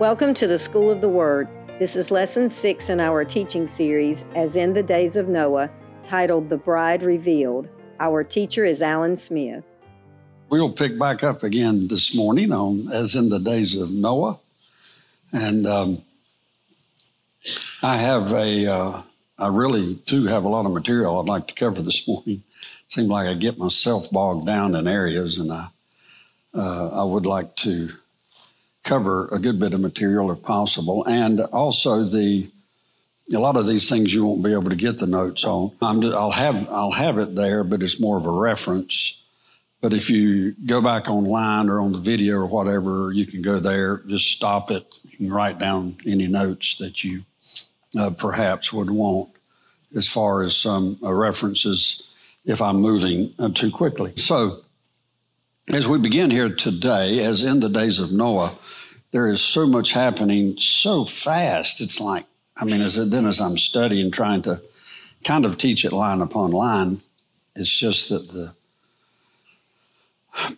Welcome to the School of the Word. This is lesson six in our teaching series, As in the Days of Noah, titled The Bride Revealed. Our teacher is Alan Smith. We'll pick back up again this morning on As in the Days of Noah. And um, I have a, uh, I really do have a lot of material I'd like to cover this morning. Seems like I get myself bogged down in areas, and I, uh, I would like to cover a good bit of material if possible, and also the a lot of these things you won't be able to get the notes on. i will have I'll have it there, but it's more of a reference. But if you go back online or on the video or whatever, you can go there. Just stop it. You can write down any notes that you uh, perhaps would want, as far as some uh, references if I'm moving uh, too quickly. So as we begin here today, as in the days of Noah, there is so much happening so fast. It's like, I mean, as then as I'm studying, trying to kind of teach it line upon line, it's just that the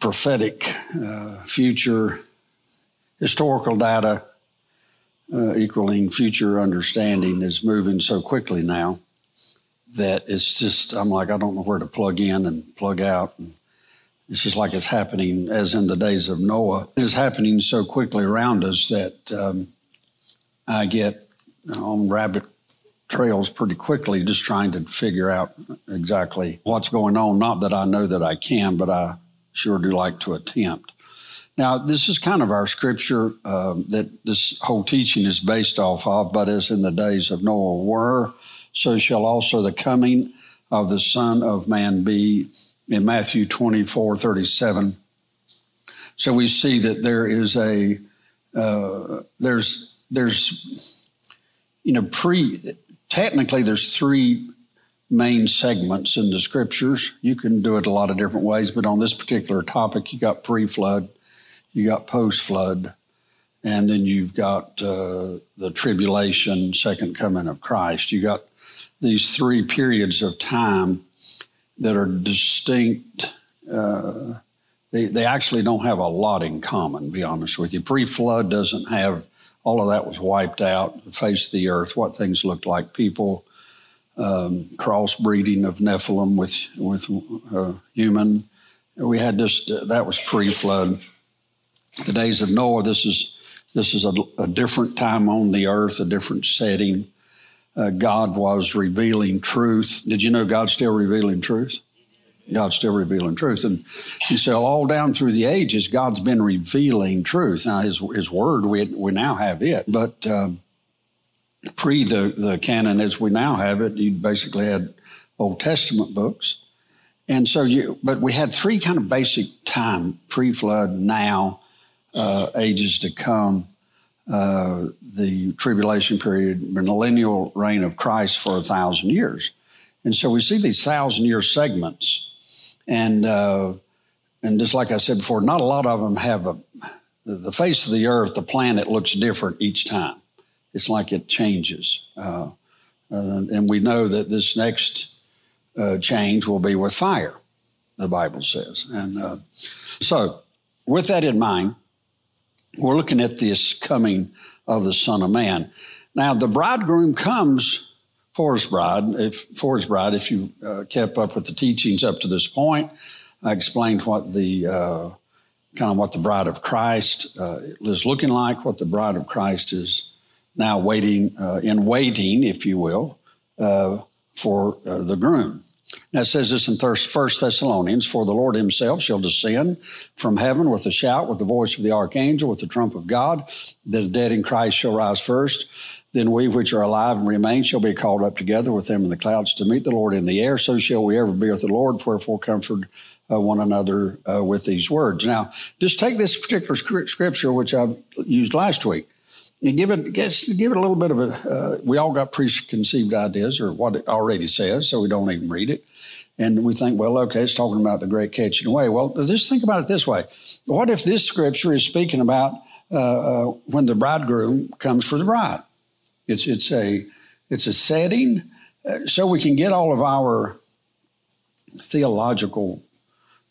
prophetic uh, future historical data uh, equaling future understanding is moving so quickly now that it's just I'm like I don't know where to plug in and plug out. And it's just like it's happening as in the days of Noah. It's happening so quickly around us that um, I get on rabbit trails pretty quickly, just trying to figure out exactly what's going on. Not that I know that I can, but I sure do like to attempt. Now, this is kind of our scripture um, that this whole teaching is based off of, but as in the days of Noah were, so shall also the coming of the Son of Man be in Matthew 24 37. So we see that there is a, uh, there's, there's, you know, pre, technically there's three main segments in the scriptures. You can do it a lot of different ways, but on this particular topic, you got pre flood, you got post flood, and then you've got uh, the tribulation, second coming of Christ. You got these three periods of time that are distinct. Uh, they, they actually don't have a lot in common, be honest with you. Pre flood doesn't have, all of that was wiped out, the face of the earth, what things looked like, people, um, crossbreeding of Nephilim with, with uh, human. We had this, that was pre flood. The days of Noah, this is, this is a, a different time on the earth, a different setting uh, God was revealing truth. Did you know God's still revealing truth? God's still revealing truth. And you say, all down through the ages, God's been revealing truth. Now, His, his Word, we, we now have it. But um, pre the, the canon as we now have it, you basically had Old Testament books. And so you, but we had three kind of basic time pre flood, now, uh, ages to come uh, the tribulation period, millennial reign of Christ for a thousand years. And so we see these thousand year segments. And, uh, and just like I said before, not a lot of them have a, the face of the earth, the planet looks different each time. It's like it changes. Uh, uh and we know that this next uh, change will be with fire, the Bible says. And so, with that in mind, we're looking at this coming of the Son of Man. Now, the bridegroom comes for his bride. If for his bride, if you uh, kept up with the teachings up to this point, I explained what the uh, kind of what the bride of Christ uh, is looking like, what the bride of Christ is now waiting uh, in waiting, if you will, uh, for uh, the groom. Now it says this in First Thessalonians, for the Lord himself shall descend from heaven with a shout, with the voice of the archangel, with the trump of God. The dead in Christ shall rise first. Then we which are alive and remain shall be called up together with them in the clouds to meet the Lord in the air. So shall we ever be with the Lord. Wherefore comfort uh, one another uh, with these words. Now, just take this particular scripture, which I used last week you give it guess, give it a little bit of a. Uh, we all got preconceived ideas or what it already says, so we don't even read it, and we think, well, okay, it's talking about the great catching away. Well, just think about it this way: What if this scripture is speaking about uh, uh, when the bridegroom comes for the bride? It's it's a it's a setting uh, so we can get all of our theological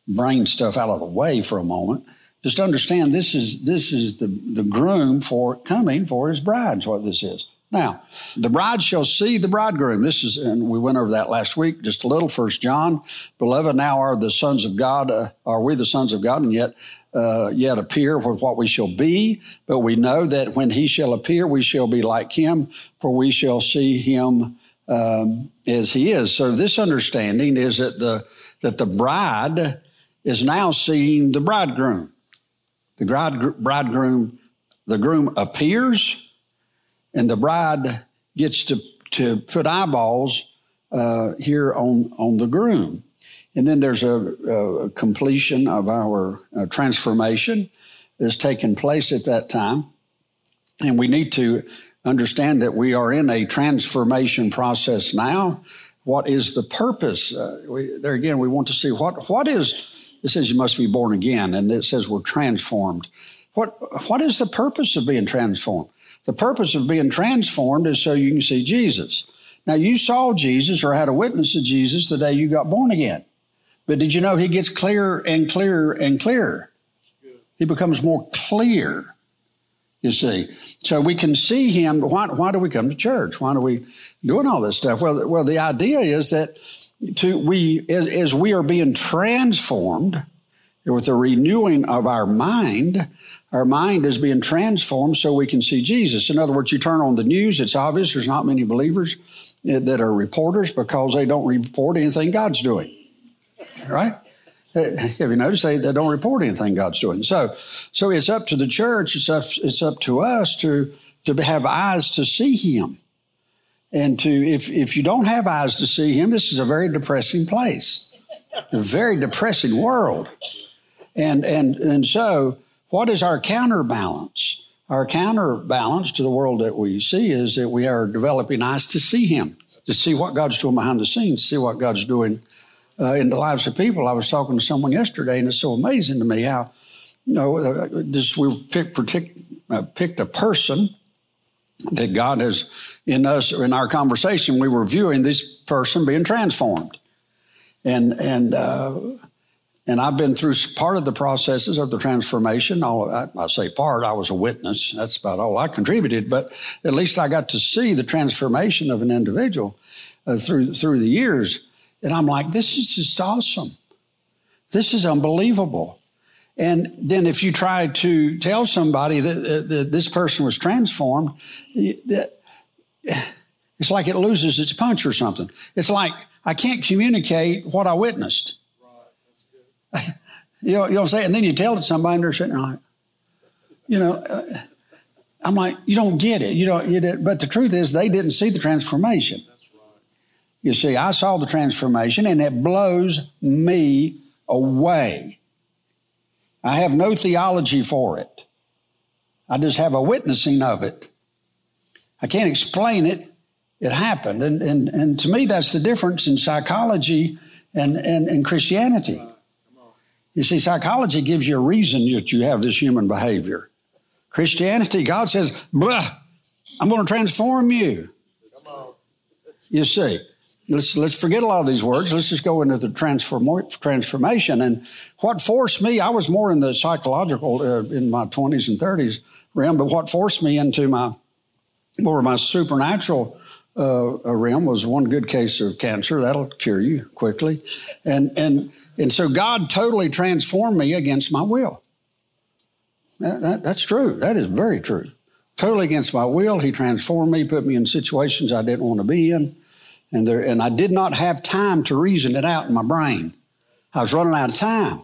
brain stuff out of the way for a moment Just understand this is this is the, the groom for coming for his bride, is what this is. Now, the bride shall see the bridegroom. This is, and we went over that last week just a little. First John, beloved, now are the sons of God. Uh, are we the sons of God? And yet, uh, yet appear with what we shall be. But we know that when he shall appear, we shall be like him, for we shall see him um, as he is. So this understanding is that the that the bride is now seeing the bridegroom. The bridegroom, the groom appears, and the bride gets to, to put eyeballs uh, here on, on the groom. And then there's a, a completion of our uh, transformation that's taken place at that time. And we need to understand that we are in a transformation process now. What is the purpose? Uh, we, there again, we want to see what, what is it says you must be born again, and it says we're transformed. What, what is the purpose of being transformed? The purpose of being transformed is so you can see Jesus. Now, you saw Jesus or had a witness of Jesus the day you got born again. But did you know he gets clearer and clearer and clearer? He becomes more clear, you see. So we can see him. Why, why do we come to church? Why are we doing all this stuff? Well, well the idea is that to we as, as we are being transformed with the renewing of our mind, our mind is being transformed so we can see Jesus. In other words, you turn on the news, it's obvious there's not many believers that are reporters because they don't report anything God's doing. Right? Have you noticed they, they don't report anything God's doing? So, so it's up to the church, it's up, it's up to us to, to have eyes to see Him and to if if you don't have eyes to see him this is a very depressing place. A very depressing world. And and and so what is our counterbalance? Our counterbalance to the world that we see is that we are developing eyes to see him to see what god's doing behind the scenes see what god's doing uh, in the lives of people. I was talking to someone yesterday and it's so amazing to me how you know uh, just we picked, uh, picked a person that God has in us in our conversation, we were viewing this person being transformed, and and uh, and I've been through part of the processes of the transformation. All I, I, say part, I was a witness. That's about all I contributed, but at least I got to see the transformation of an individual uh, through through the years, and I'm like, this is just awesome. This is unbelievable. And then if you try to tell somebody that, that this person was transformed, that it's like it loses its punch or something. It's like I can't communicate what I witnessed. You, know, you know what I'm saying? And then you tell it somebody and they're sitting like, you know, uh, I'm like, you don't get it. You don't, you did, but the truth is they didn't see the transformation. You see, I saw the transformation and it blows me away. I have no theology for it. I just have a witnessing of it. I can't explain it. It happened. And, and, and to me, that's the difference in psychology and, and, and Christianity. You see, psychology gives you a reason that you have this human behavior. Christianity, God says, blah, I'm going to transform you. You see let's let's forget a lot of these words. Let's just go into the transform, transformation. And what forced me, I was more in the psychological uh, in my twenties and thirties realm, but what forced me into my more my supernatural uh, realm was one good case of cancer that'll cure you quickly, and and and so God totally transformed me against my will. That, that, that's true. That is very true. Totally against my will, He transformed me, put me in situations I didn't want to be in and, there, and I did not have time to reason it out in my brain. I was running out of time.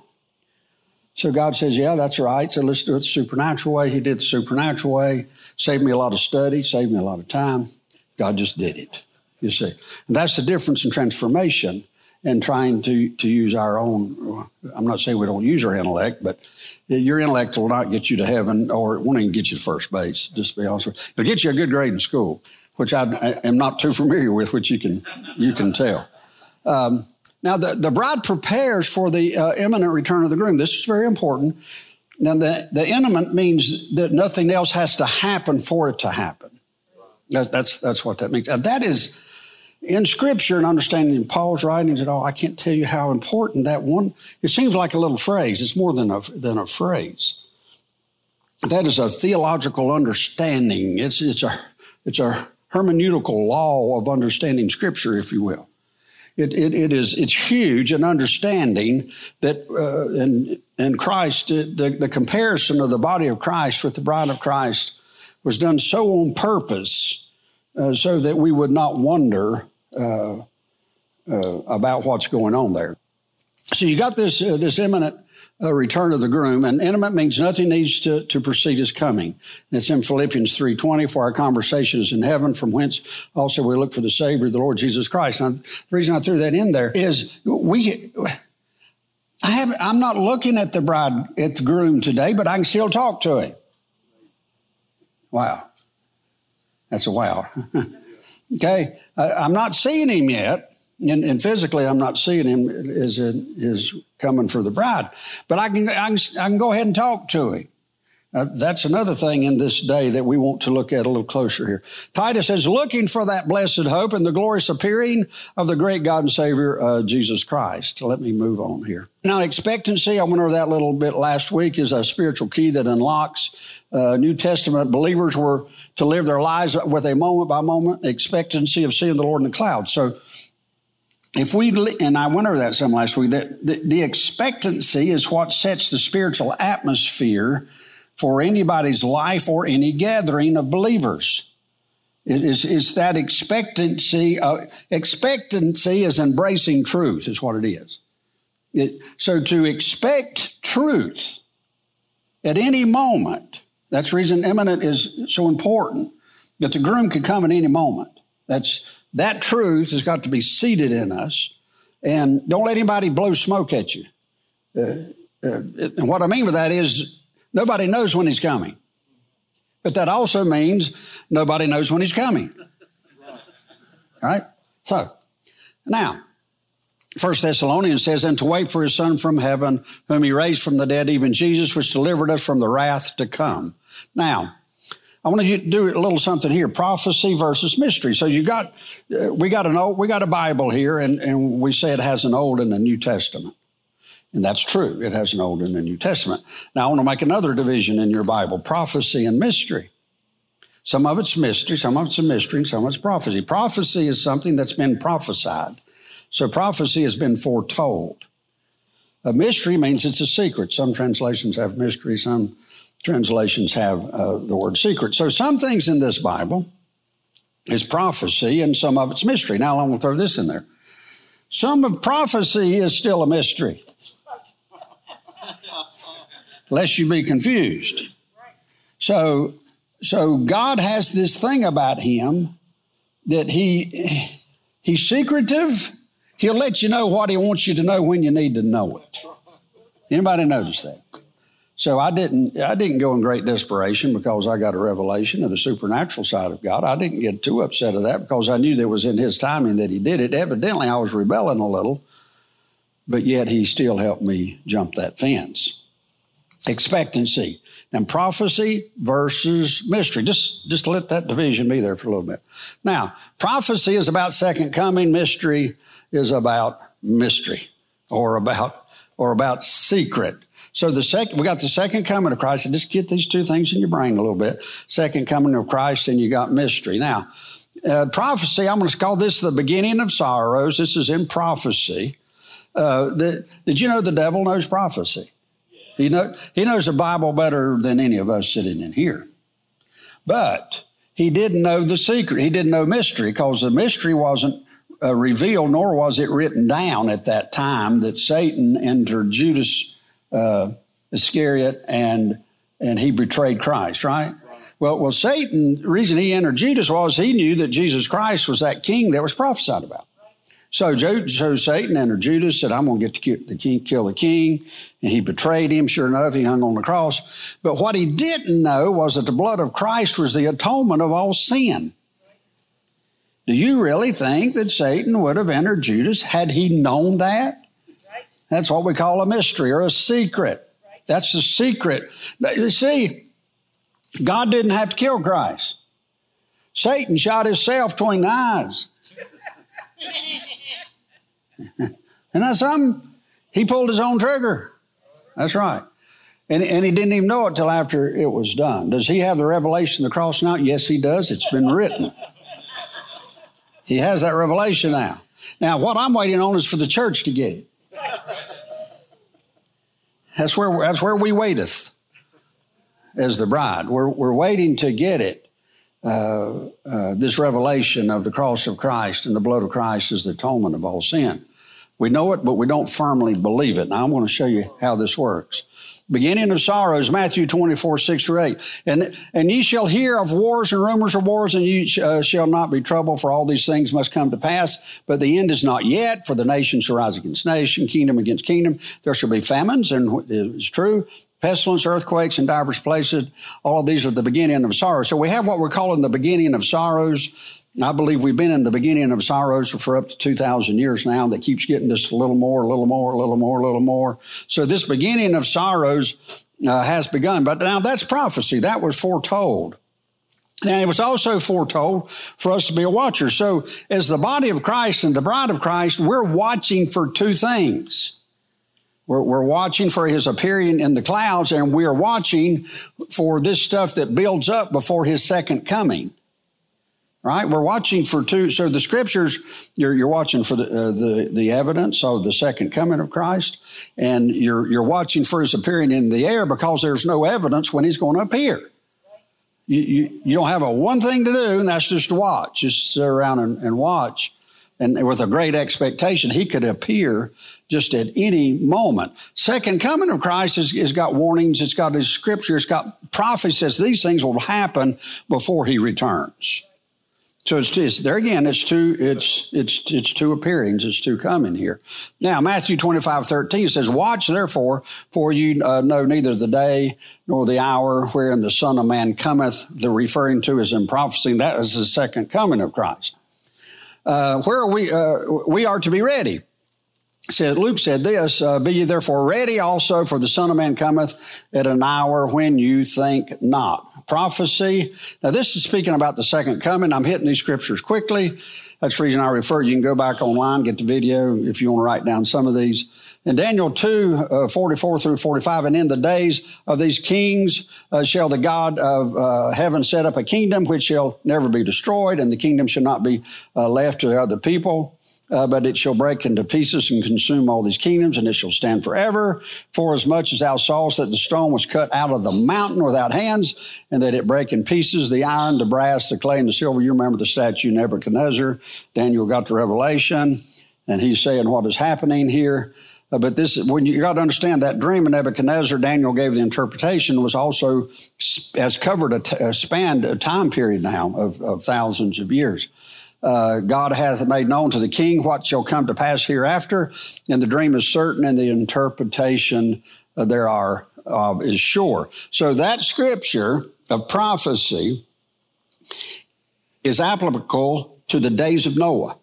So God says, Yeah, that's right. So let's do it the supernatural way. He did the supernatural way, saved me a lot of study, saved me a lot of time. God just did it, you see. And that's the difference in transformation and trying to, to use our own. I'm not saying we don't use our intellect, but your intellect will not get you to heaven or it won't even get you to first base, just to be honest with you. It'll get you a good grade in school which I, I am not too familiar with, which you can you can tell. Um, now, the, the bride prepares for the uh, imminent return of the groom. This is very important. Now, the, the imminent means that nothing else has to happen for it to happen. That, that's, that's what that means. And that is, in Scripture and understanding in Paul's writings at all, I can't tell you how important that one. It seems like a little phrase. It's more than a than a phrase. That is a theological understanding. It's it's a it's a hermeneutical law of understanding Scripture, if you will. It, it, it is it's huge in understanding that uh, in in Christ the, the comparison of the body of Christ with the bride of Christ was done so on purpose uh, so that we would not wonder uh, uh, about what's going on there. So you got this uh, this imminent uh, return of the groom, and intimate means nothing needs to, to precede his coming. And it's in Philippians three twenty. For our conversation is in heaven, from whence also we look for the Savior, the Lord Jesus Christ. Now, the reason I threw that in there is we. I have. I'm not looking at the bride, at the groom today, but I can still talk to him. Wow, that's a wow. Okay, I'm not seeing him yet, and, and, physically I'm not seeing him as is coming for the bride, but I can, I can I can go ahead and talk to him. Uh, that's another thing in this day that we want to look at a little closer here. Titus says, looking for that blessed hope and the glorious appearing of the great God and Savior, uh, Jesus Christ. Let me move on here. Now, expectancy, I went over that a little bit last week, is a spiritual key that unlocks uh, New Testament believers were to live their lives with a moment by moment expectancy of seeing the Lord in the clouds. So, if we, and I went over that some last week, that the, the expectancy is what sets the spiritual atmosphere for anybody's life or any gathering of believers. It is, is that expectancy. Uh, expectancy is embracing truth, is what it is. It, so to expect truth at any moment, that's reason imminent is so important, that the groom could come at any moment. That's, that truth has got to be seated in us. And don't let anybody blow smoke at you. Uh, uh, and what I mean by that is Nobody knows when he's coming. But that also means nobody knows when he's coming. Right? So, now, First Thessalonians says, and to wait for his son from heaven, whom he raised from the dead, even Jesus, which delivered us from the wrath to come. Now, I want to do a little something here: prophecy versus mystery. So you got, uh, we got an old, we got a Bible here, and, and we say it has an Old and a New Testament. And that's true. It has an Old and a New Testament. Now, I want to make another division in your Bible prophecy and mystery. Some of it's mystery, some of it's a mystery, and some of it's prophecy. Prophecy is something that's been prophesied. So prophecy has been foretold. A mystery means it's a secret. Some translations have mystery, some translations have uh, the word secret. So some things in this Bible is prophecy, and some of it's mystery. Now, I'm going to throw this in there. Some of prophecy is still a mystery lest you be confused. So, so God has this thing about him that he he's secretive. He'll let you know what he wants you to know when you need to know it. Anybody notice that? So I didn't I didn't go in great desperation because I got a revelation of the supernatural side of God. I didn't get too upset of that because I knew that was in his timing that he did it. Evidently I was rebelling a little, but yet he still helped me jump that fence expectancy and prophecy versus mystery. Just, just let that division be there for a little bit. Now, prophecy is about second coming. Mystery is about mystery or about, or about secret. So the second, we got the second coming of Christ. Just get these two things in your brain a little bit. Second coming of Christ and you got mystery. Now, uh, prophecy, I'm going to call this the beginning of sorrows. This is in prophecy. Uh, the, did you know the devil knows prophecy? He, know, he knows the Bible better than any of us sitting in here. But he didn't know the secret. He didn't know mystery because the mystery wasn't uh, revealed, nor was it written down at that time that Satan entered Judas uh, Iscariot and and he betrayed Christ. Right? Well, well, Satan. The reason he entered Judas was he knew that Jesus Christ was that king that was prophesied about. So, so Satan entered Judas, said, I'm going to get to the king, kill the king. And he betrayed him. Sure enough, he hung on the cross. But what he didn't know was that the blood of Christ was the atonement of all sin. Do you really think that Satan would have entered Judas had he known that? That's what we call a mystery or a secret. That's the secret. You see, God didn't have to kill Christ. Satan shot himself between the eyes. and that's something. He pulled his own trigger. That's right. And, and he didn't even know it till after it was done. Does he have the revelation of the cross now? Yes, he does. It's been written. He has that revelation now. Now, what I'm waiting on is for the church to get it. That's where, that's where we waiteth as the bride. We're, we're waiting to get it. Uh, uh, this revelation of the cross of Christ and the blood of Christ is the atonement of all sin. We know it, but we don't firmly believe it. Now, I'm going to show you how this works beginning of sorrows, Matthew 24, 6 through 8. And, and ye shall hear of wars and rumors of wars, and ye uh, shall not be troubled, for all these things must come to pass. But the end is not yet, for the nation shall rise against nation, kingdom against kingdom. There shall be famines, and it's true, pestilence, earthquakes in divers places. All of these are the beginning of sorrow. So we have what we're calling the beginning of sorrows. I believe we've been in the beginning of sorrows for up to 2,000 years now that keeps getting just a little more, a little more, a little more, a little more. So this beginning of sorrows uh, has begun. But now that's prophecy. That was foretold. Now, it was also foretold for us to be a watcher. So, as the body of Christ and the bride of Christ, we're watching for two things. We're, we're, watching for his appearing in the clouds, and we're watching for this stuff that builds up before his second coming right? We're watching for two. So the scriptures, you're, you're watching for the, uh, the, the evidence of the second coming of Christ, and you're, you're watching for his appearing in the air because there's no evidence when he's going to appear. You, you, you don't have a one thing to do, and that's just to watch. Just sit around and, and watch. And with a great expectation, he could appear just at any moment. Second coming of Christ has, has got warnings. It's got his scripture. It's got prophecies. These things will happen before he returns. So it's, it's, there again. It's two. It's it's it's two appearings. It's two coming here. Now Matthew twenty five thirteen says, "Watch therefore, for you uh, know neither the day nor the hour wherein the Son of Man cometh." The referring to is in prophecy. That is the second coming of Christ. Uh, where are we? Uh, we are to be ready said Luke said this: uh, "Be ye therefore ready also, for the Son of Man cometh at an hour when you think not." Prophecy. Now, this is speaking about the second coming. I'm hitting these scriptures quickly. That's the reason I refer. You can go back online, get the video if you want to write down some of these. In Daniel 2, uh, 44 through 45, and in the days of these kings uh, shall the God of uh, heaven set up a kingdom which shall never be destroyed, and the kingdom shall not be uh, left to other people uh, but it shall break into pieces and consume all these kingdoms, and it shall stand forever. For as much as thou sawest that the stone was cut out of the mountain without hands, and that it break in pieces the iron, the brass, the clay, and the silver. You remember the statue Nebuchadnezzar. Daniel got the revelation, and he's saying what is happening here. Uh, but this, when you, you got to understand that dream of Nebuchadnezzar, Daniel gave the interpretation was also has covered a, t- a spanned a time period now of, of thousands of years uh, God hath made known to the king what shall come to pass hereafter, and the dream is certain, and the interpretation uh, there are uh, is sure. So that scripture of prophecy is applicable to the days of Noah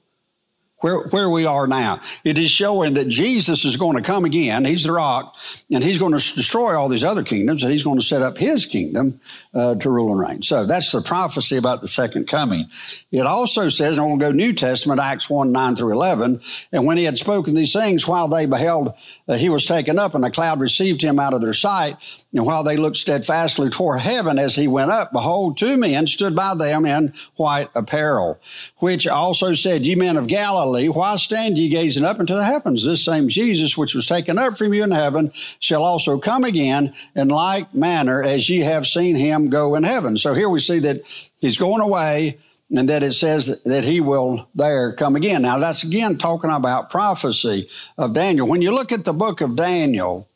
where, where we are now. It is showing that Jesus is going to come again. He's the rock, and he's going to destroy all these other kingdoms, and he's going to set up his kingdom uh, to rule and reign. So that's the prophecy about the second coming. It also says, and we'll go New Testament, Acts 1 9 through 11, and when he had spoken these things, while they beheld, uh, he was taken up, and a cloud received him out of their sight. And while they looked steadfastly toward heaven as he went up, behold, two men stood by them in white apparel, which also said, Ye men of Galilee, why stand ye gazing up into the heavens? This same Jesus, which was taken up from you in heaven, shall also come again in like manner as ye have seen him go in heaven. So here we see that he's going away and that it says that he will there come again. Now that's again talking about prophecy of Daniel. When you look at the book of Daniel,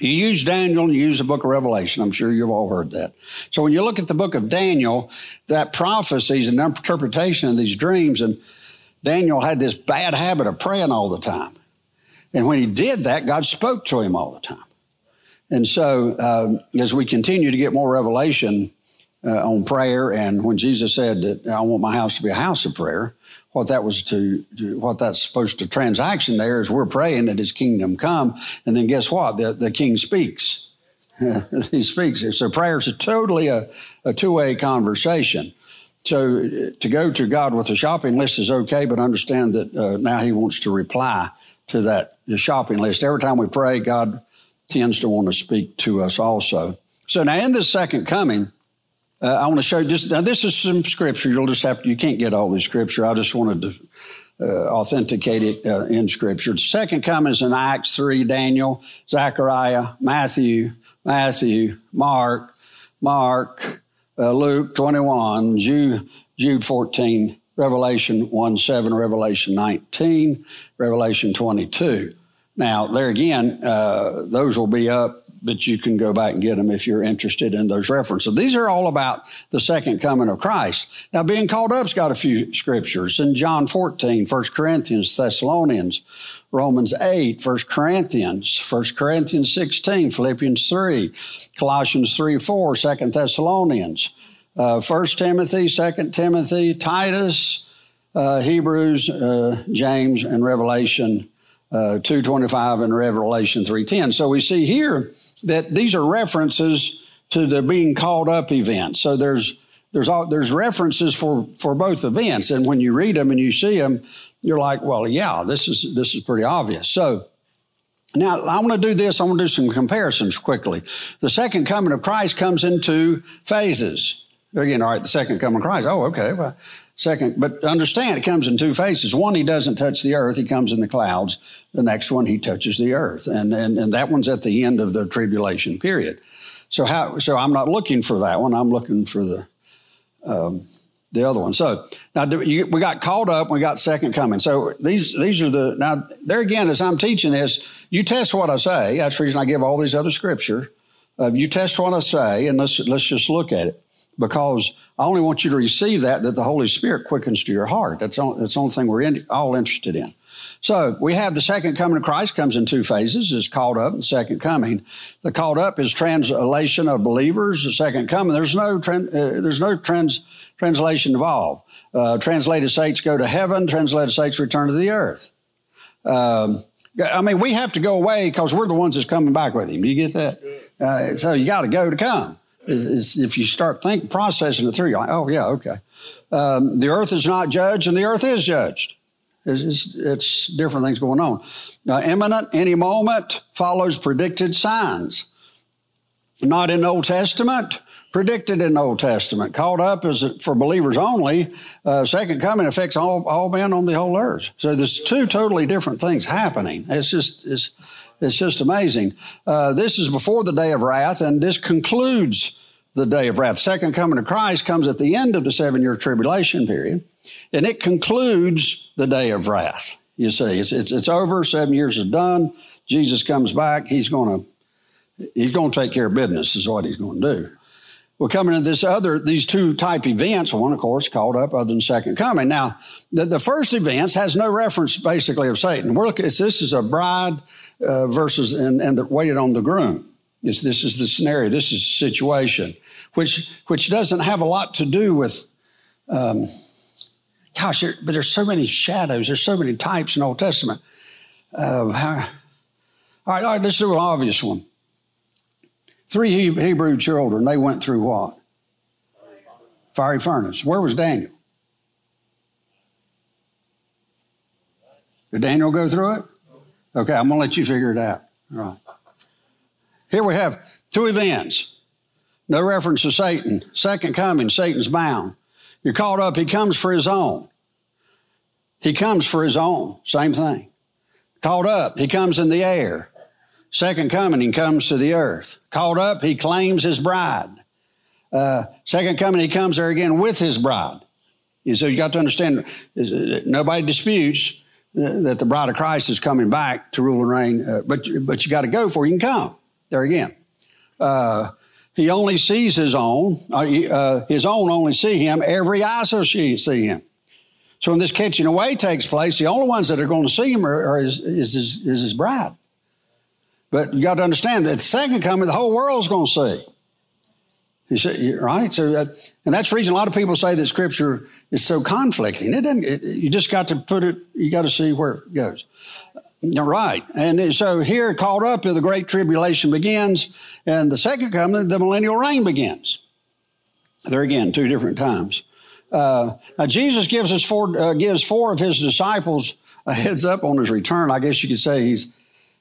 you use Daniel and you use the book of Revelation. I'm sure you've all heard that. So when you look at the book of Daniel, that prophecies and interpretation of these dreams, and Daniel had this bad habit of praying all the time. And when he did that, God spoke to him all the time. And so um, as we continue to get more revelation uh, on prayer, and when Jesus said that I want my house to be a house of prayer, what that was to, to, what that's supposed to transaction there is we're praying that his kingdom come. And then guess what? The, the king speaks. He speaks so prayer is totally a, a two-way conversation so uh, to go to God with a shopping list is okay, but understand that uh, now He wants to reply to that shopping list. Every time we pray, God tends to want to speak to us also. So now in this second coming, uh, I want to show just now. This is some scripture. You'll just have to. You can't get all the scripture. I just wanted to uh, authenticate it uh, in scripture. The second coming is in Acts three. Daniel, Zechariah, Matthew, Matthew, Mark, Mark, uh, Luke 21, Jude, Jude 14, Revelation 1 7, Revelation 19, Revelation 22. Now, there again, uh, those will be up, but you can go back and get them if you're interested in those references. These are all about the second coming of Christ. Now, being called up's got a few scriptures in John 14, 1 Corinthians, Thessalonians, Romans 8, 1 Corinthians, 1 Corinthians 16, Philippians 3, Colossians 3, 4, 2 Thessalonians, uh, 1 Timothy, 2 Timothy, Titus, uh, Hebrews, uh, James, and Revelation uh, 2.25 and Revelation 3.10. So we see here that these are references to the being called up event. So there's there's all, there's references for for both events, and when you read them and you see them, you're like, well, yeah, this is this is pretty obvious. So now I want to do this. I want to do some comparisons quickly. The second coming of Christ comes in two phases. Again, all right, the second coming of Christ. Oh, okay. Well, second, but understand it comes in two phases. One, he doesn't touch the earth; he comes in the clouds. The next one, he touches the earth, and and and that one's at the end of the tribulation period. So how? So I'm not looking for that one. I'm looking for the um, the other one. So now we got called up. We got second coming. So these these are the now there again as I'm teaching this, you test what I say. That's the reason I give all these other scripture. Uh, you test what I say, and let's let's just look at it because I only want you to receive that that the Holy Spirit quickens to your heart. That's all, that's the only thing we're in, all interested in. So we have the second coming of Christ comes in two phases. Is called up and second coming. The called up is translation of believers. The second coming, there's no uh, there's no trans, translation involved. Uh, translated saints go to heaven. Translated saints return to the earth. Um, I mean, we have to go away because we're the ones that's coming back with him. Do you get that? Uh, so you got to go to come. Is, is if you start thinking, processing it through, you're like, oh yeah, okay. Um, the earth is not judged, and the earth is judged. It's, it's, it's different things going on. Now, imminent, any moment, follows predicted signs. Not in Old Testament, predicted in the Old Testament. Called up as for believers only. Uh, second coming affects all, all men on the whole earth. So there's two totally different things happening. It's just it's it's just amazing. Uh, this is before the day of wrath, and this concludes the day of wrath. Second coming of Christ comes at the end of the seven year tribulation period. And it concludes the day of wrath. You see, it's, it's, it's over. Seven years is done. Jesus comes back. He's going to he's going to take care of business. Is what he's going to do. We're coming to this other these two type events. One, of course, called up other than second coming. Now, the, the first events has no reference basically of Satan. We're looking. at This is a bride uh, versus and and the, waited on the groom. It's, this is the scenario. This is the situation, which which doesn't have a lot to do with. Um, gosh, there, but there's so many shadows. There's so many types in Old Testament. Uh, how, all right, all right, let's do an obvious one. Three Hebrew children, they went through what? Fiery furnace. Where was Daniel? Did Daniel go through it? Okay, I'm going to let you figure it out. Here we have two events. No reference to Satan. Second coming, Satan's bound. You're caught up, he comes for his own. He comes for his own. Same thing. Caught up, he comes in the air. Second coming, he comes to the earth. Caught up, he claims his bride. Uh, second coming, he comes there again with his bride. And so you got to understand, nobody disputes that the bride of Christ is coming back to rule and reign, uh, but, but you got to go for you can come. There again. Uh, he only sees his own. Uh, uh, his own only see him. Every eye shall see him. So when this catching away takes place, the only ones that are going to see him are, are his, is, his, is his bride. But you got to understand that the second coming, the whole world's going to see. You see, right? So, uh, and that's the reason a lot of people say that Scripture is so conflicting. It doesn't. It, you just got to put it. You got to see where it goes. Right. And so here, caught up, the Great Tribulation begins, and the second coming, the millennial reign begins. There again, two different times. Uh, now Jesus gives us four uh, gives four of his disciples a heads up on his return. I guess you could say he's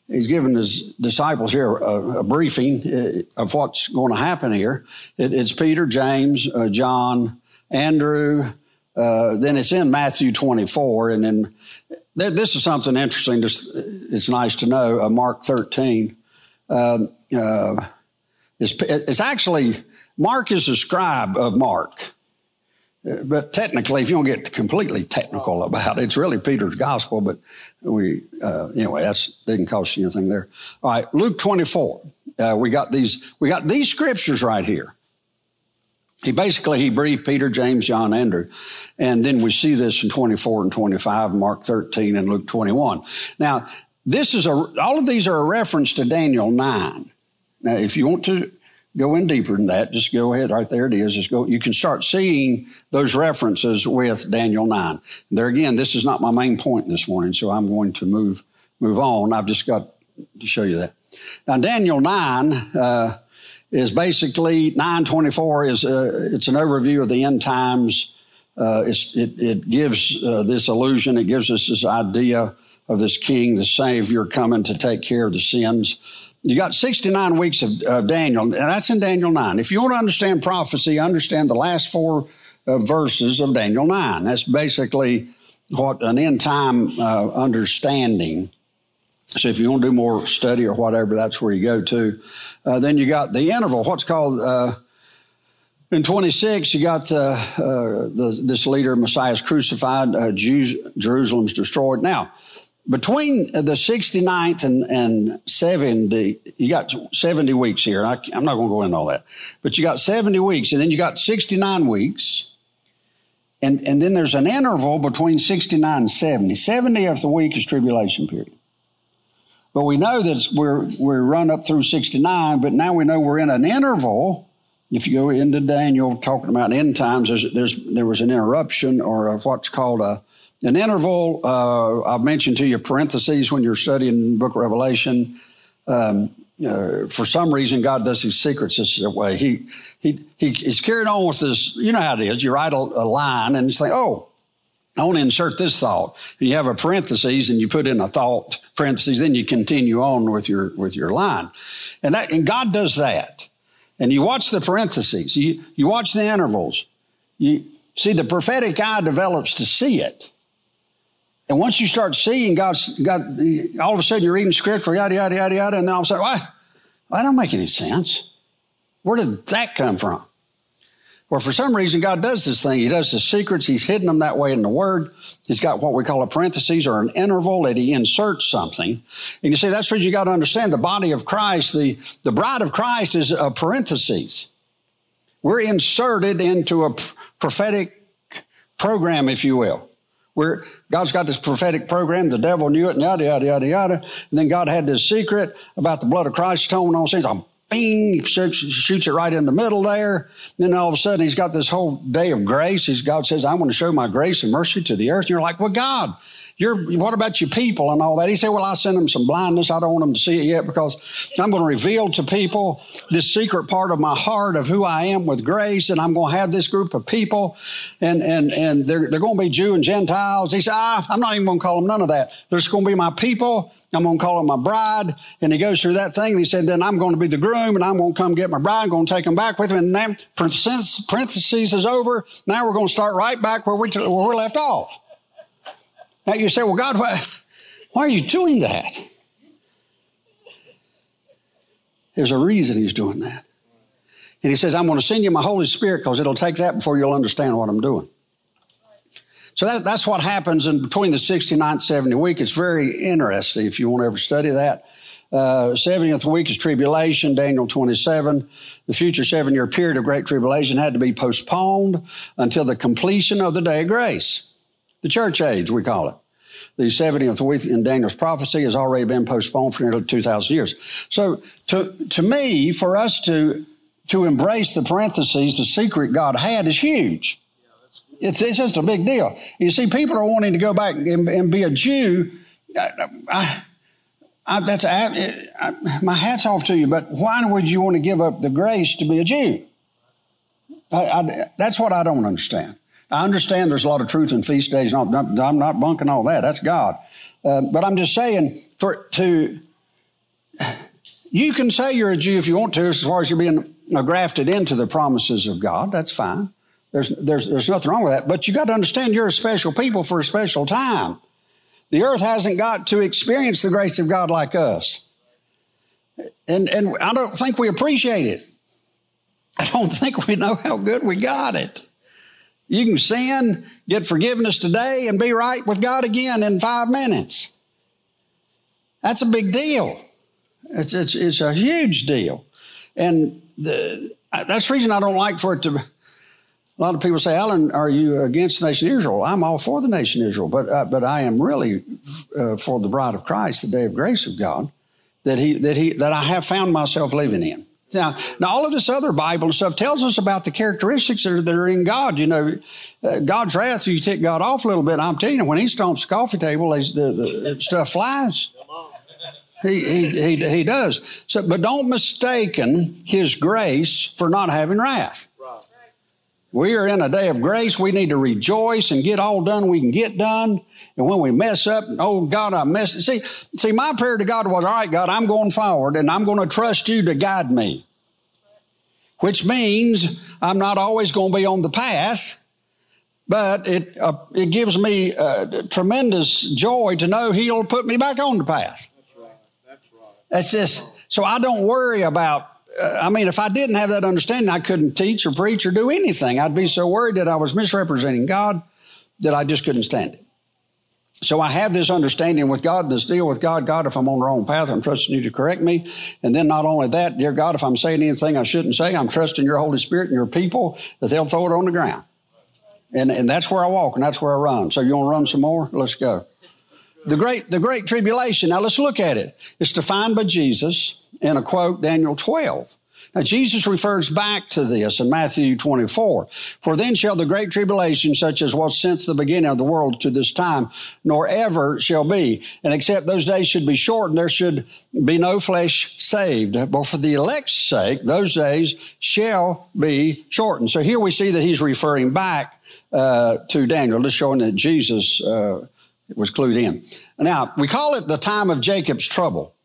he's given his disciples here a, a briefing uh, of what's going to happen here. It, it's Peter, James, uh, John, Andrew. Uh, then it's in Matthew 24, and then th- this is something interesting. Just, it's nice to know. Uh, Mark 13. Um, it's, it's actually Mark is a scribe of Mark. But technically, if you don't get completely technical about it, it's really Peter's gospel. But we, uh, anyway, that didn't cost you anything there. All right, Luke 24. Uh, we got these. We got these scriptures right here. He basically he briefed Peter, James, John, Andrew, and then we see this in 24 and 25, Mark 13 and Luke 21. Now, this is a all of these are a reference to Daniel 9. Now, if you want to go in deeper than that, just go ahead. Right there it is. Just go. You can start seeing those references with Daniel 9. There again, this is not my main point this morning, so I'm going to move move on. I've just got to show you that. Now, Daniel 9 uh, is basically 924 is uh, it's an overview of the end times. Uh, it, it gives uh, this illusion. It gives us this idea of this king, the savior, coming to take care of the sins you got 69 weeks of, Daniel, and that's in Daniel 9. If you want to understand prophecy, understand the last four uh, verses of Daniel 9. That's basically what an end time uh, understanding. So if you want to do more study or whatever, that's where you go to. Uh, then you got the interval, what's called uh, in 26, you got uh, the, this leader, Messiah's crucified, uh, Jews, Jerusalem's destroyed. Now, between the 69th and, and 70, you got 70 weeks here. I, am not going to go into all that, but you got 70 weeks, and then you got 69 weeks. And, and then there's an interval between 69 and 70. 70 of the week is tribulation period. But we know that we're, we're run up through 69, but now we know we're in an interval. If you go into Daniel talking about end times, there's, there's, there was an interruption or a, what's called a, an interval, uh, I've mentioned to you parentheses when you're studying book of Revelation. Um, uh, for some reason, God does his secrets this way. He, he, he, he's carried on with this, you know how it is. You write a, a line and you say, oh, I want to insert this thought. And you have a parentheses and you put in a thought parentheses, then you continue on with your, with your line. And that, and God does that. And you watch the parentheses, you, you watch the intervals. You see, the prophetic eye develops to see it. And once you start seeing God's God, all of a sudden you're reading scripture, yada, yada, yada, yada, and then all of a sudden, why? That don't make any sense. Where did that come from? Well, for some reason, God does this thing. He does the secrets. He's hidden them that way in the Word. He's got what we call a parenthesis or an interval that He inserts something. And you see, that's what you got to understand. The body of Christ, the, the bride of Christ is a parenthesis. We're inserted into a prophetic program, if you will where God's got this prophetic program, the devil knew it, and yada, yada, yada, yada. And then God had this secret about the blood of Christ atonement all sins. I'm bing, shoots, shoots, it right in the middle there. And then all of a sudden, he's got this whole day of grace. He's, God says, I want to show my grace and mercy to the earth. And you're like, well, God, you're, what about your people and all that? He said, Well, I sent them some blindness. I don't want them to see it yet because I'm going to reveal to people this secret part of my heart of who I am with grace. And I'm going to have this group of people and, and, and they're, they're going to be Jew and Gentiles. He said, ah, I'm not even going to call them none of that. They're just going to be my people. I'm going to call them my bride. And he goes through that thing. He said, then I'm going to be the groom and I'm going to come get my bride. I'm going to take them back with me. And then parentheses, is over. Now we're going to start right back where we, where we left off. Now you say, well, God, why, why are you doing that? There's a reason he's doing that. And he says, I'm going to send you my Holy Spirit because it'll take that before you'll understand what I'm doing. So that, that's what happens in between the 69th 70th week. It's very interesting if you want to ever study that. Uh, 70th week is tribulation, Daniel 27. The future seven year period of great tribulation had to be postponed until the completion of the day of grace. The church age, we call it. The 70th week in Daniel's prophecy has already been postponed for nearly 2,000 years. So to, to me, for us to, to embrace the parentheses, the secret God had is huge. It's, it's just a big deal. You see, people are wanting to go back and, and be a Jew. I, I, I, that's my hat's off to you. But why would you want to give up the grace to be a Jew? that's what I don't understand. I understand there's a lot of truth in feast days. I'm not, bunking all that. That's God. Uh, but I'm just saying, for to you can say you're a Jew if you want to, as far as you're being grafted into the promises of God. That's fine. There's, there's, there's nothing wrong with that. But you got to understand you're a special people for a special time. The earth hasn't got to experience the grace of God like us. And, and I don't think we appreciate it. I don't think we know how good we got it. You can sin, get forgiveness today, and be right with God again in five minutes. That's a big deal. It's, it's, it's a huge deal. And the, that's the reason I don't like for it to. A lot of people say, Alan, are you against the nation of Israel? I'm all for the nation of Israel, but, uh, but I am really uh, for the bride of Christ, the day of grace of God, that, he, that, he, that I have found myself living in. Now, now, all of this other Bible stuff tells us about the characteristics that are, that are in God. You know, uh, God's wrath, you take God off a little bit. I'm telling you, when He stomps the coffee table, the, the stuff flies. He, he, he, he does. So, but don't mistaken his grace for not having wrath. We are in a day of grace. We need to rejoice and get all done we can get done. And when we mess up, oh God, I messed. See, see, my prayer to God was, all right, God, I'm going forward and I'm going to trust you to guide me. Which means I'm not always going to be on the path, but it, uh, it gives me uh, tremendous joy to know He'll put me back on the path. That's right. That's right. That's just, so I don't worry about, Uh, I mean, if I didn't have that understanding, I couldn't teach or preach or do anything. I'd be so worried that I was misrepresenting God that I just couldn't stand it. So I have this understanding with God, this deal with God. God, if I'm on the wrong path, I'm trusting you to correct me. And then not only that, dear God, if I'm saying anything I shouldn't say, I'm trusting your Holy Spirit and your people that they'll throw it on the ground. And, and that's where I walk and that's where I run. So you want to run some more? Let's go the great, the great tribulation. Now let's look at it. It's defined by Jesus in a quote, Daniel 12. Now, Jesus refers back to this in Matthew 24. For then shall the great tribulation, such as was since the beginning of the world to this time, nor ever shall be. And except those days should be shortened, there should be no flesh saved. But for the elect's sake, those days shall be shortened. So here we see that he's referring back uh, to Daniel, just showing that Jesus uh, was clued in. Now, we call it the time of Jacob's trouble.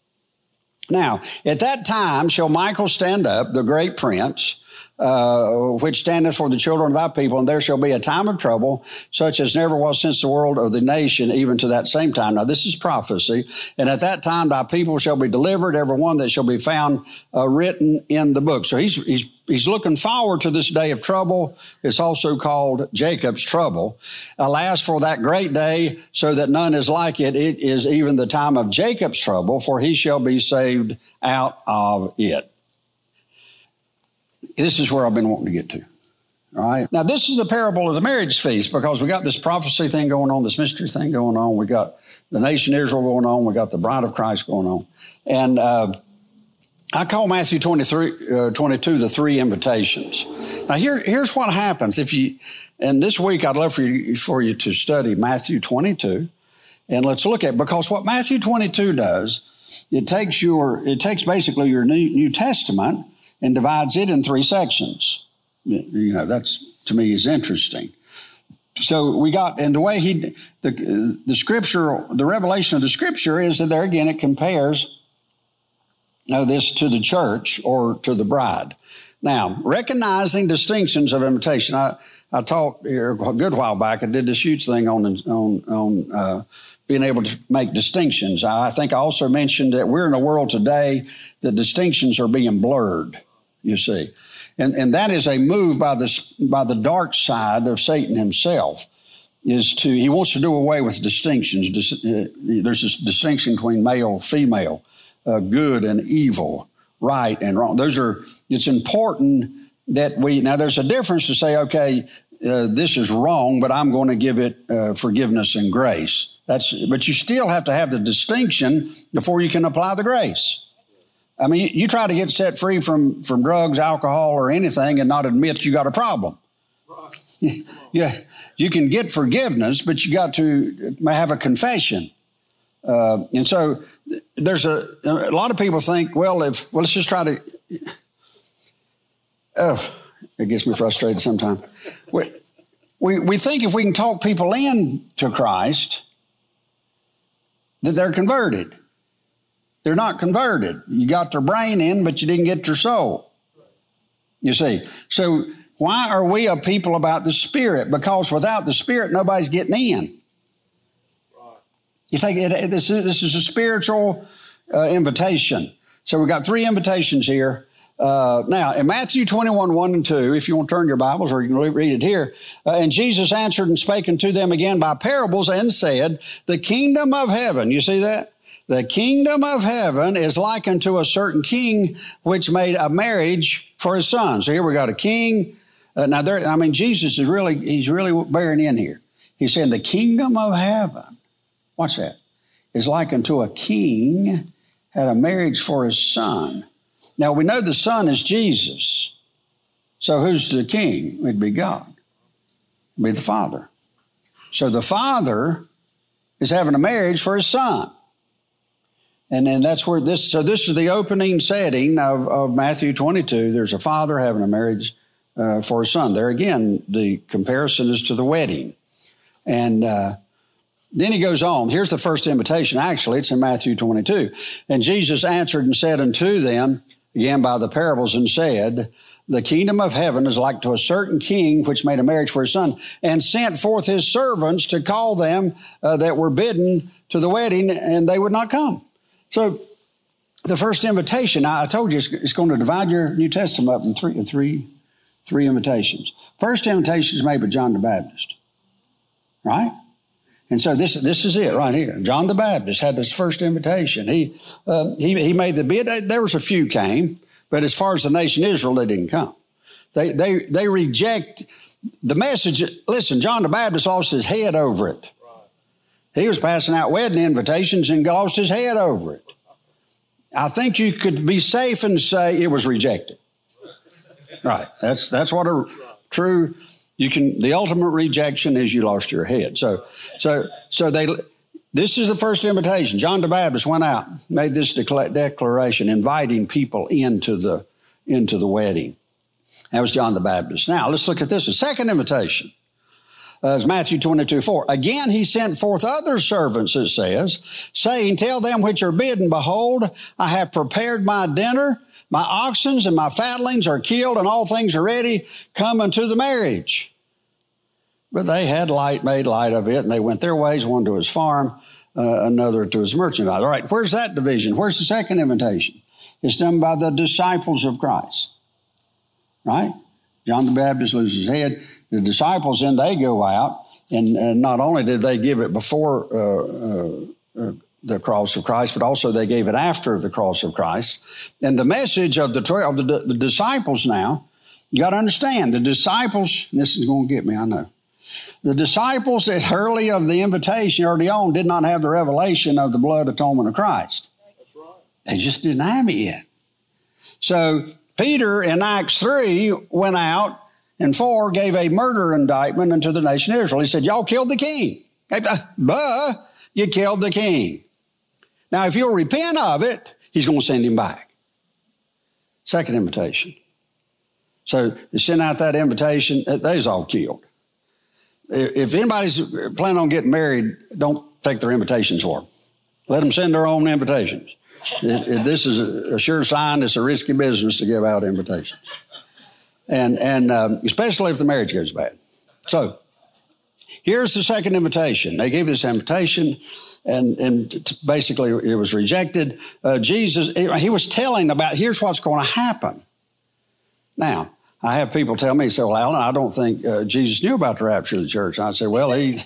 Now, at that time shall Michael stand up, the great prince, uh, which standeth for the children of thy people, and there shall be a time of trouble, such as never was since the world of the nation, even to that same time. Now, this is prophecy. And at that time, thy people shall be delivered, every one that shall be found uh, written in the book. So he's, he's, he's looking forward to this day of trouble. It's also called Jacob's trouble. Alas, for that great day, so that none is like it, it is even the time of Jacob's trouble, for he shall be saved out of it. This is where I've been wanting to get to. All right. Now, this is the parable of the marriage feast because we got this prophecy thing going on, this mystery thing going on. We got the nation Israel going on. We got the bride of Christ going on. And uh, I call Matthew 23, uh, 22 the three invitations. Now, here, here's what happens if you, and this week I'd love for you, for you to study Matthew 22. And let's look at, because what Matthew 22 does, it takes your, it takes basically your New, New Testament and divides it in three sections. You know, that's to me is interesting. So we got, and the way he, the, the scripture, the revelation of the scripture is that there again it compares know, this to the church or to the bride. Now, recognizing distinctions of imitation. I, I talked here a good while back. I did this huge thing on on on uh, being able to make distinctions. I think I also mentioned that we're in a world today that distinctions are being blurred you see. And, and that is a move by the, by the dark side of Satan himself is to, he wants to do away with distinctions. Uh, there's this distinction between male, and female, uh, good and evil, right and wrong. Those are, it's important that we, now there's a difference to say, okay, uh, this is wrong, but I'm going to give it uh, forgiveness and grace. That's, but you still have to have the distinction before you can apply the grace. I mean, you, try to get set free from, from drugs, alcohol, or anything and not admit you got a problem. yeah, you can get forgiveness, but you got to have a confession. Uh, and so there's a, a lot of people think, well, if, well, let's just try to, oh, it gets me frustrated sometimes. we, we we think if we can talk people in to Christ, that they're converted. They're not converted. You got their brain in, but you didn't get their soul. You see. So why are we a people about the Spirit? Because without the Spirit, nobody's getting in. You take it. This is this is a spiritual uh, invitation. So we've got three invitations here. Uh, now, in Matthew 21, 1 and 2, if you want to turn your Bibles or you can read it here, uh, and Jesus answered and spake unto them again by parables and said, The kingdom of heaven, you see that? The kingdom of heaven is like unto a certain king which made a marriage for his son. So here we got a king. Uh, now, there, I mean, Jesus is really, he's really bearing in here. He's saying the kingdom of heaven, what's that? Is like unto a king had a marriage for his son. Now, we know the son is Jesus. So who's the king? It'd be God. It'd be the father. So the father is having a marriage for his son. And then that's where this, so this is the opening setting of, of Matthew 22. There's a father having a marriage uh, for a son. There again, the comparison is to the wedding. And uh, then he goes on. Here's the first invitation. Actually, it's in Matthew 22. And Jesus answered and said unto them, again by the parables, and said, The kingdom of heaven is like to a certain king which made a marriage for his son, and sent forth his servants to call them uh, that were bidden to the wedding, and they would not come. So the first invitation, I told you, it's going to divide your New Testament up in three, three, three invitations. First invitation is made by John the Baptist, right? And so this, this is it right here. John the Baptist had his first invitation. He, uh, he, he made the bid. There was a few came, but as far as the nation Israel, they didn't come. They, they, they reject the message. Listen, John the Baptist lost his head over it. He was passing out wedding invitations and lost his head over it. I think you could be safe and say it was rejected. Right. That's that's what a true you can the ultimate rejection is you lost your head. So so so they this is the first invitation. John the Baptist went out, made this declaration, inviting people into the into the wedding. That was John the Baptist. Now let's look at this. The second invitation uh, as Matthew 22, 4. Again, he sent forth other servants, it says, saying, Tell them which are bidden, Behold, I have prepared my dinner. My oxen and my fatlings are killed, and all things are ready. Come unto the marriage. But they had light, made light of it, and they went their ways, one to his farm, uh, another to his merchandise. All right, where's that division? Where's the second invitation? It's done by the disciples of Christ. Right? John the Baptist loses his head. The disciples then they go out, and, and not only did they give it before uh, uh, uh, the cross of Christ, but also they gave it after the cross of Christ. And the message of the of the, the disciples now, you got to understand the disciples. this is going to get me, I know. The disciples at early of the invitation early on did not have the revelation of the blood atonement of Christ. That's right. They just didn't have it yet. So Peter in Acts 3 went out and 4 gave a murder indictment unto the nation of Israel. He said, Y'all killed the king. But you killed the king. Now, if you'll repent of it, he's going to send him back. Second invitation. So they sent out that invitation, they's all killed. If anybody's planning on getting married, don't take their invitations for them. Let them send their own invitations. It, it, this is a, sure sign it's a risky business to give out invitations. And, and um, especially if the marriage goes bad. So here's the second invitation. They gave this invitation and, and basically it was rejected. Uh, Jesus, he was telling about here's what's going to happen. Now, I have people tell me, so well, Alan, I don't think uh, Jesus knew about the rapture of the church. And I say, well, he,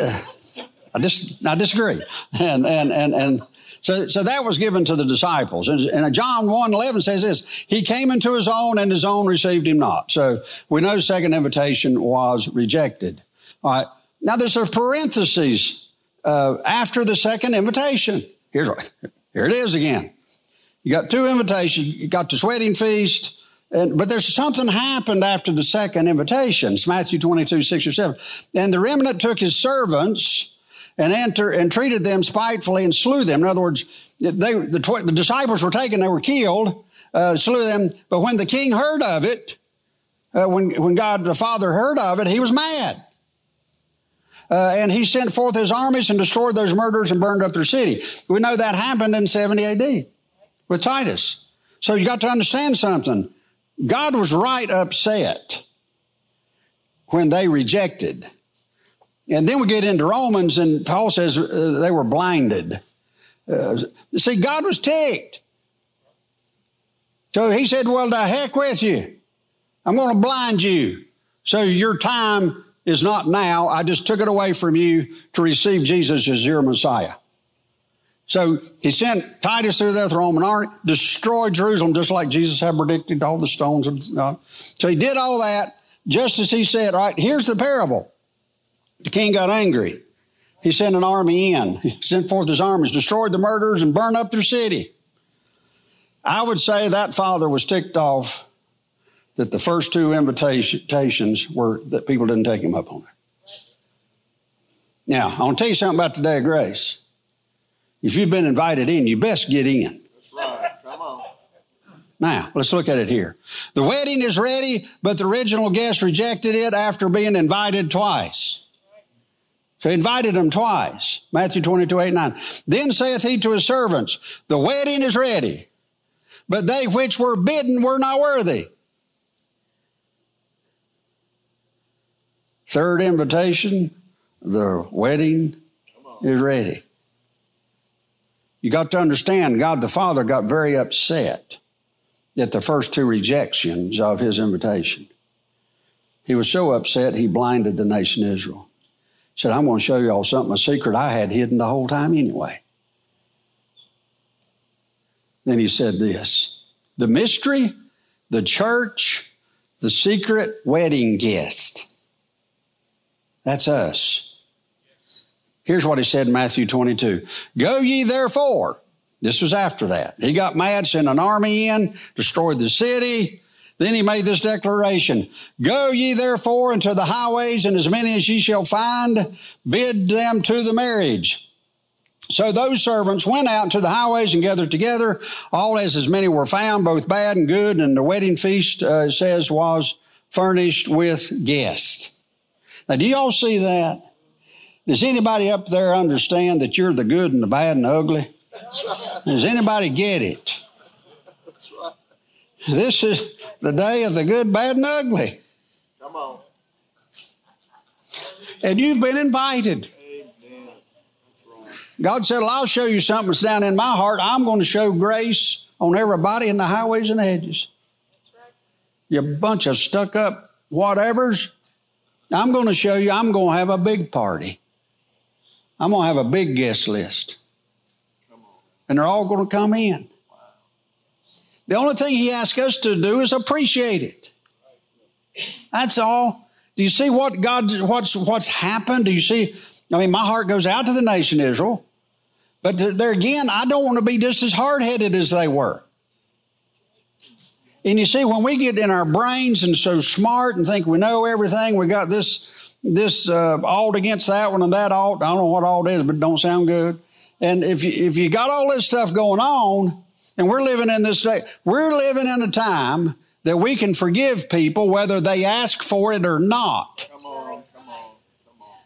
uh, I, dis- I disagree. And, and, and, and so, so that was given to the disciples. And, and John 1 11 says this He came into his own, and his own received him not. So we know second invitation was rejected. All right. Now there's a parenthesis uh, after the second invitation. Here's what, here it is again. You got two invitations. You got this wedding feast, and, but there's something happened after the second invitation. It's Matthew 22, 6 or 7. And the remnant took his servants and enter and treated them spitefully and slew them. In other words, they, the, tw- the disciples were taken, they were killed, uh, slew them. But when the king heard of it, uh, when, when God the Father heard of it, he was mad. Uh, and he sent forth his armies and destroyed those murderers and burned up their city. We know that happened in 70 AD with Titus. So you got to understand something. God was right upset when they rejected. And then we get into Romans, and Paul says uh, they were blinded. Uh, see, God was ticked. So he said, Well, the heck with you. I'm going to blind you. So your time is not now. I just took it away from you to receive Jesus as your Messiah. So he sent Titus through there, the Roman army, destroyed Jerusalem just like Jesus had predicted, all the stones. And, uh, so he did all that just as he said, right? Here's the parable. The king got angry. He sent an army in. He sent forth his armies, destroyed the murderers, and burned up their city. I would say that father was ticked off that the first two invitations were that people didn't take him up on it. Now, I want to tell you something about the day of grace. If you've been invited in, you best get in. That's right. Come on. Now, let's look at it here. The wedding is ready, but the original guest rejected it after being invited twice. So he invited them twice. Matthew 22, 8, 9. Then saith he to his servants, The wedding is ready, but they which were bidden were not worthy. Third invitation, the wedding is ready. You got to understand, God the Father got very upset at the first two rejections of his invitation. He was so upset, he blinded the nation Israel. He said, I'm going to show you all something, a secret I had hidden the whole time anyway. Then he said this the mystery, the church, the secret wedding guest. That's us. Here's what he said in Matthew 22 Go ye therefore. This was after that. He got mad, sent an army in, destroyed the city. Then he made this declaration Go ye therefore into the highways, and as many as ye shall find, bid them to the marriage. So those servants went out into the highways and gathered together, all as as many were found, both bad and good. And the wedding feast, uh, says, was furnished with guests. Now, do y'all see that? Does anybody up there understand that you're the good and the bad and the ugly? Right. Does anybody get it? Right. This is the day of the good, bad, and ugly. Come on. And you've been invited. Amen. God said, well, I'll show you something that's down in my heart. I'm going to show grace on everybody in the highways and hedges. You bunch of stuck up whatevers. I'm going to show you, I'm going to have a big party. I'm going to have a big guest list. And they're all going to come in. The only thing he asks us to do is appreciate it. That's all. Do you see what God, what's, what's happened? Do you see? I mean, my heart goes out to the nation Israel. But there again, I don't want to be just as hard headed as they were. And you see, when we get in our brains and so smart and think we know everything, we got this this uh, alt against that one and that alt. I don't know what alt is, but it don't sound good. And if you, if you got all this stuff going on, and we're living in this day, we're living in a time that we can forgive people whether they ask for it or not. Come on. Come on. Come on.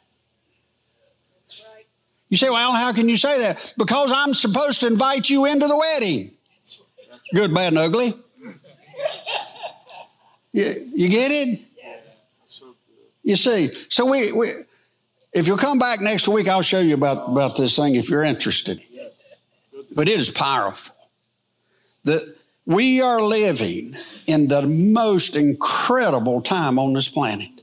You say, well, how can you say that? Because I'm supposed to invite you into the wedding. Good, bad, and ugly. You, you get it? You see, so we, we if you'll come back next week, I'll show you about, about this thing if you're interested. But it is powerful. The, we are living in the most incredible time on this planet.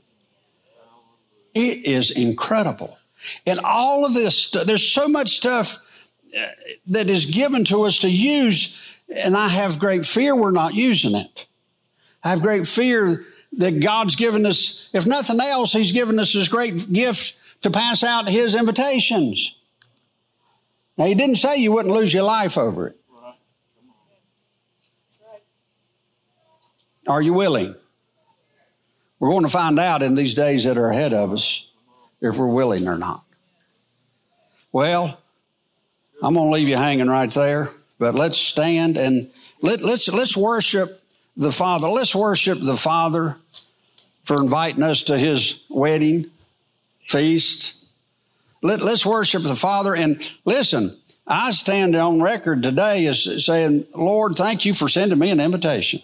It is incredible. And all of this, there's so much stuff uh, that is given to us to use, and I have great fear we're not using it. I have great fear that God's given us, if nothing else, He's given us this great gift to pass out His invitations. Now, He didn't say you wouldn't lose your life over it. Are you willing? We're going to find out in these days that are ahead of us if we're willing or not. Well, I'm going to leave you hanging right there, but let's stand and let, let's, let's worship the Father. Let's worship the Father for inviting us to his wedding feast. Let, us worship the Father. And listen, I stand on record today as saying, Lord, thank you for sending me an invitation.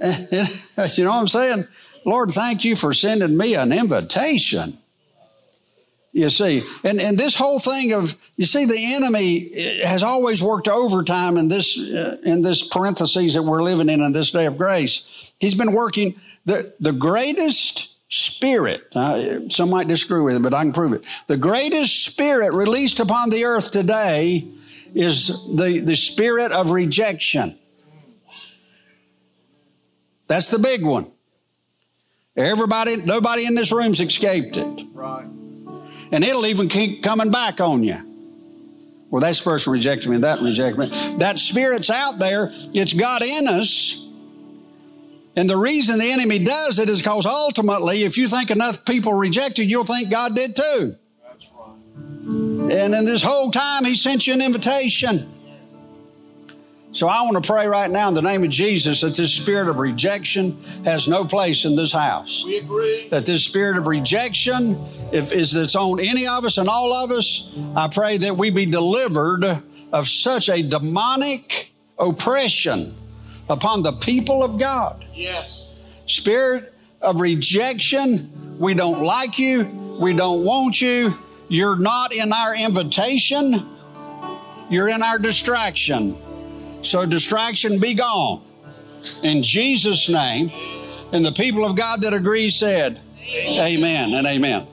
Amen. you know what I'm saying? Lord, thank you for sending me an invitation. You see, and, and this whole thing of you see the enemy has always worked overtime in this uh, in this parentheses that we're living in in this day of grace. He's been working the the greatest spirit. Uh, some might disagree with him, but I can prove it. The greatest spirit released upon the earth today is the the spirit of rejection. That's the big one. Everybody, nobody in this room's escaped it. Right. And it'll even keep coming back on you. Well, this person rejected me, and that rejected me. That spirit's out there, it's got in us. And the reason the enemy does it is because ultimately, if you think enough people rejected, you'll think God did too. That's right. And in this whole time, he sent you an invitation. So I want to pray right now in the name of Jesus that this spirit of rejection has no place in this house. We agree. That this spirit of rejection, if is that's on any of us and all of us, I pray that we be delivered of such a demonic oppression upon the people of God. Yes. Spirit of rejection, we don't like you, we don't want you, you're not in our invitation, you're in our distraction. So distraction be gone. In Jesus' name. And the people of God that agree said, Amen, amen and amen.